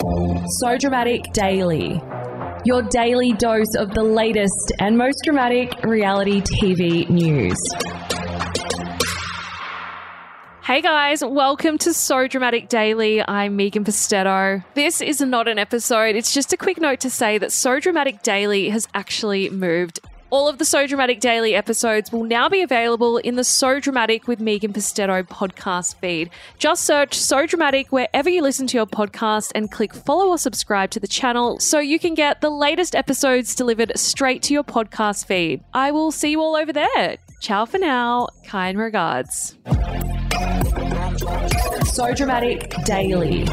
So Dramatic Daily. Your daily dose of the latest and most dramatic reality TV news. Hey guys, welcome to So Dramatic Daily. I'm Megan Pustetto. This is not an episode, it's just a quick note to say that So Dramatic Daily has actually moved. All of the So Dramatic Daily episodes will now be available in the So Dramatic with Megan Pustetto podcast feed. Just search So Dramatic wherever you listen to your podcast and click follow or subscribe to the channel so you can get the latest episodes delivered straight to your podcast feed. I will see you all over there. Ciao for now. Kind regards. So Dramatic Daily.